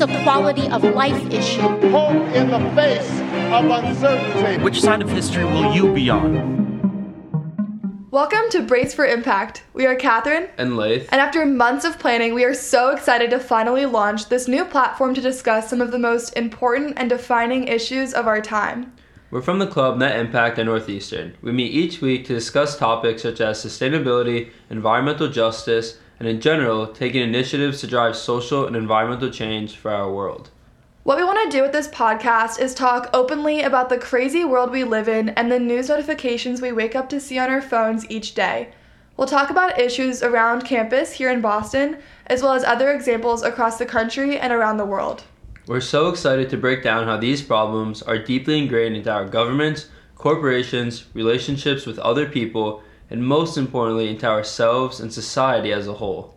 is a quality of life issue. Hope in the face of uncertainty. Which side of history will you be on? Welcome to Brace for Impact. We are Catherine and Laith. And after months of planning, we are so excited to finally launch this new platform to discuss some of the most important and defining issues of our time. We're from the club Net Impact at Northeastern. We meet each week to discuss topics such as sustainability, environmental justice, and in general, taking initiatives to drive social and environmental change for our world. What we want to do with this podcast is talk openly about the crazy world we live in and the news notifications we wake up to see on our phones each day. We'll talk about issues around campus here in Boston, as well as other examples across the country and around the world. We're so excited to break down how these problems are deeply ingrained into our governments, corporations, relationships with other people, and most importantly, into ourselves and society as a whole.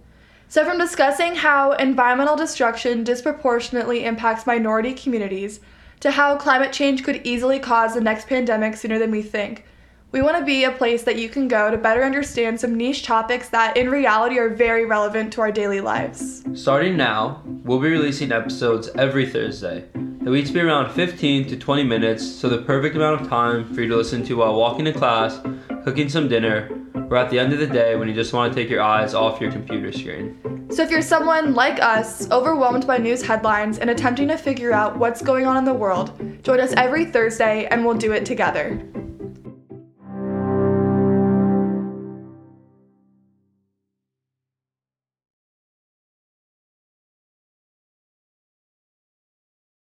So, from discussing how environmental destruction disproportionately impacts minority communities to how climate change could easily cause the next pandemic sooner than we think, we want to be a place that you can go to better understand some niche topics that in reality are very relevant to our daily lives. Starting now, we'll be releasing episodes every Thursday. They'll each be around 15 to 20 minutes, so the perfect amount of time for you to listen to while walking to class, cooking some dinner, or at the end of the day when you just want to take your eyes off your computer screen. So, if you're someone like us, overwhelmed by news headlines and attempting to figure out what's going on in the world, join us every Thursday and we'll do it together.